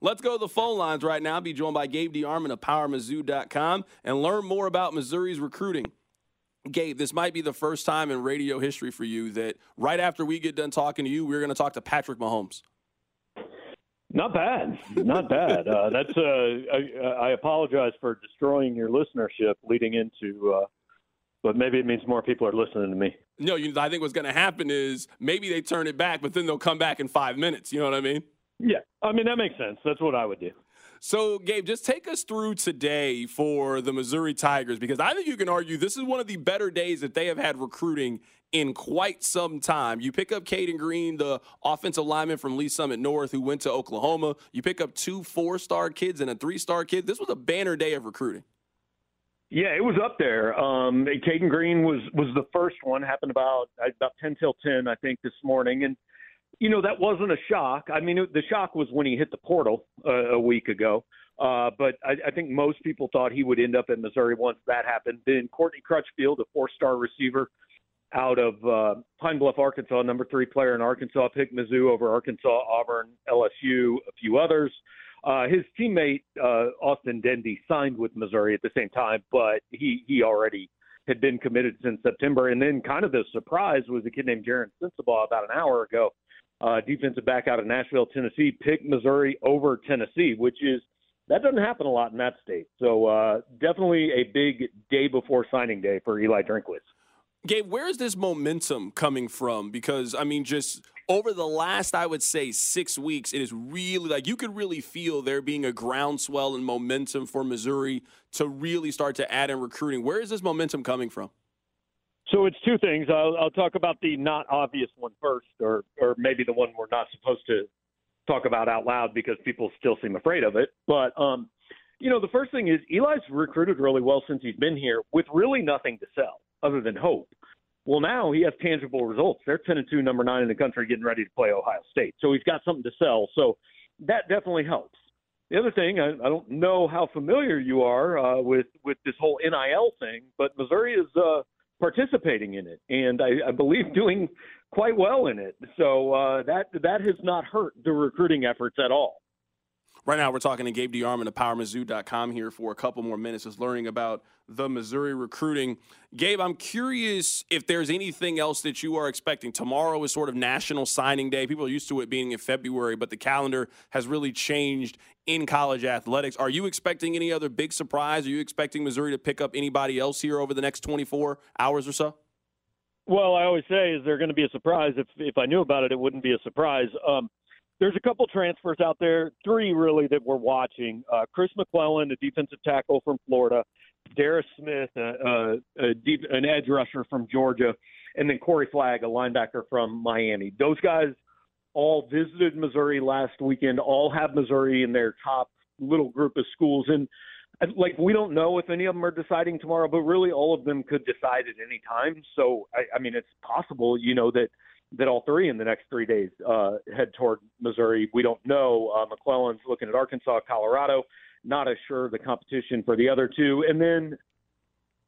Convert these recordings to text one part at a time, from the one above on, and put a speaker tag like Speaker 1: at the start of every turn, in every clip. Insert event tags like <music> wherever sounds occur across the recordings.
Speaker 1: Let's go to the phone lines right now. Be joined by Gabe DeArmond of PowerMizzou.com and learn more about Missouri's recruiting. Gabe, this might be the first time in radio history for you that right after we get done talking to you, we're going to talk to Patrick Mahomes.
Speaker 2: Not bad, not <laughs> bad. Uh, that's. Uh, I, I, apologize for destroying your listenership leading into. Uh, but maybe it means more people are listening to me.
Speaker 1: No, you, I think what's going to happen is maybe they turn it back, but then they'll come back in five minutes. You know what I mean?
Speaker 2: Yeah, I mean that makes sense. That's what I would do.
Speaker 1: So, Gabe, just take us through today for the Missouri Tigers because I think you can argue this is one of the better days that they have had recruiting in quite some time. You pick up Caden Green, the offensive lineman from Lee's Summit North who went to Oklahoma. You pick up two four star kids and a three star kid. This was a banner day of recruiting.
Speaker 2: Yeah, it was up there. Um, Caden Green was was the first one. Happened about about ten till ten, I think, this morning, and you know that wasn't a shock. I mean, it, the shock was when he hit the portal uh, a week ago. Uh, but I, I think most people thought he would end up in Missouri once that happened. Then Courtney Crutchfield, a four-star receiver out of uh, Pine Bluff, Arkansas, number three player in Arkansas, picked Mizzou over Arkansas, Auburn, LSU, a few others. Uh, his teammate uh, Austin Dendy signed with Missouri at the same time, but he he already had been committed since September. And then kind of the surprise was a kid named Jaron Sensabaugh about an hour ago uh, defensive back out of Nashville, Tennessee, picked Missouri over Tennessee, which is that doesn't happen a lot in that state. So uh, definitely a big day before signing day for Eli Drinkwitz.
Speaker 1: Gabe, where is this momentum coming from? Because I mean, just over the last, I would say, six weeks, it is really like you could really feel there being a groundswell and momentum for Missouri to really start to add in recruiting. Where is this momentum coming from?
Speaker 2: So it's two things. I'll, I'll talk about the not obvious one first, or or maybe the one we're not supposed to talk about out loud because people still seem afraid of it. But um, you know, the first thing is Eli's recruited really well since he's been here with really nothing to sell other than hope. Well, now he has tangible results. They're 10 and 2, number nine in the country, getting ready to play Ohio State. So he's got something to sell. So that definitely helps. The other thing, I, I don't know how familiar you are uh, with with this whole NIL thing, but Missouri is uh, participating in it, and I, I believe doing quite well in it. So uh, that that has not hurt the recruiting efforts at all.
Speaker 1: Right now, we're talking to Gabe DeArmond of PowerMizzou.com here for a couple more minutes, just learning about the Missouri recruiting. Gabe, I'm curious if there's anything else that you are expecting. Tomorrow is sort of National Signing Day. People are used to it being in February, but the calendar has really changed in college athletics. Are you expecting any other big surprise? Are you expecting Missouri to pick up anybody else here over the next 24 hours or so?
Speaker 2: Well, I always say, is there going to be a surprise? If if I knew about it, it wouldn't be a surprise. Um, there's a couple transfers out there, three really that we're watching. Uh, Chris McClellan, a defensive tackle from Florida, Darius Smith, a, a, a deep, an edge rusher from Georgia, and then Corey Flagg, a linebacker from Miami. Those guys all visited Missouri last weekend, all have Missouri in their top little group of schools. And like we don't know if any of them are deciding tomorrow, but really all of them could decide at any time. So I, I mean, it's possible, you know, that that all three in the next three days uh, head toward Missouri. We don't know. Uh, McClellan's looking at Arkansas, Colorado. Not as sure of the competition for the other two. And then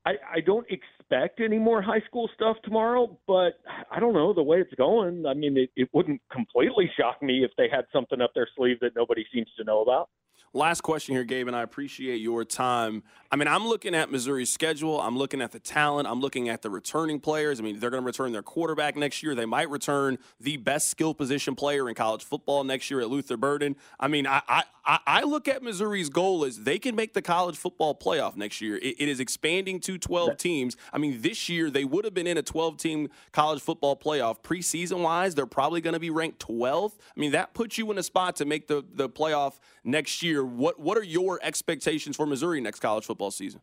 Speaker 2: I, I don't expect any more high school stuff tomorrow, but I don't know the way it's going. I mean, it, it wouldn't completely <laughs> shock me if they had something up their sleeve that nobody seems to know about.
Speaker 1: Last question here, Gabe, and I appreciate your time. I mean, I'm looking at Missouri's schedule. I'm looking at the talent. I'm looking at the returning players. I mean, they're going to return their quarterback next year. They might return the best skill position player in college football next year at Luther Burden. I mean, I I, I look at Missouri's goal as they can make the college football playoff next year. it, it is expanding to 12 teams. I mean, this year they would have been in a 12 team college football playoff. Preseason wise, they're probably going to be ranked 12th. I mean, that puts you in a spot to make the, the playoff next year. What what are your expectations for Missouri next college football season?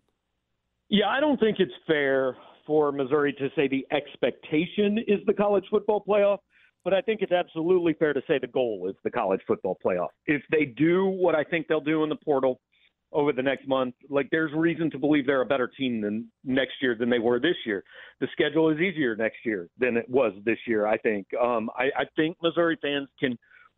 Speaker 2: Yeah, I don't think it's fair for Missouri to say the expectation is the college football playoff, but I think it's absolutely fair to say the goal is the college football playoff. If they do what I think they'll do in the portal over the next month, like there's reason to believe they're a better team than next year than they were this year. The schedule is easier next year than it was this year. I think. Um, I, I think Missouri fans can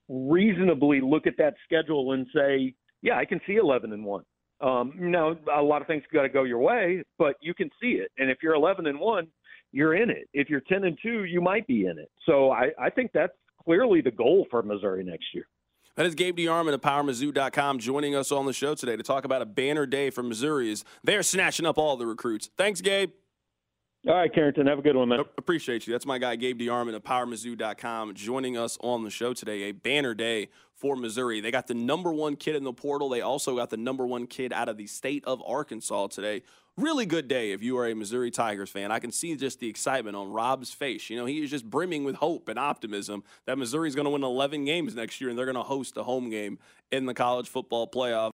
Speaker 2: reasonably look at that schedule and say, yeah, I can see 11 and one. Um, now a lot of things got to go your way, but you can see it. And if you're 11 and one, you're in it. If you're 10 and two, you might be in it. So I, I think that's clearly the goal for Missouri next year.
Speaker 1: That is Gabe DeArmond of PowerMizzou.com joining us on the show today to talk about a banner day for Missouri as they're snatching up all the recruits. Thanks, Gabe.
Speaker 2: All right, Carrington. Have a good one, man.
Speaker 1: Appreciate you. That's my guy, Gabe DeArmond of PowerMizzou.com, joining us on the show today. A banner day for Missouri. They got the number one kid in the portal. They also got the number one kid out of the state of Arkansas today. Really good day if you are a Missouri Tigers fan. I can see just the excitement on Rob's face. You know, he is just brimming with hope and optimism that Missouri is going to win 11 games next year and they're going to host a home game in the college football playoff.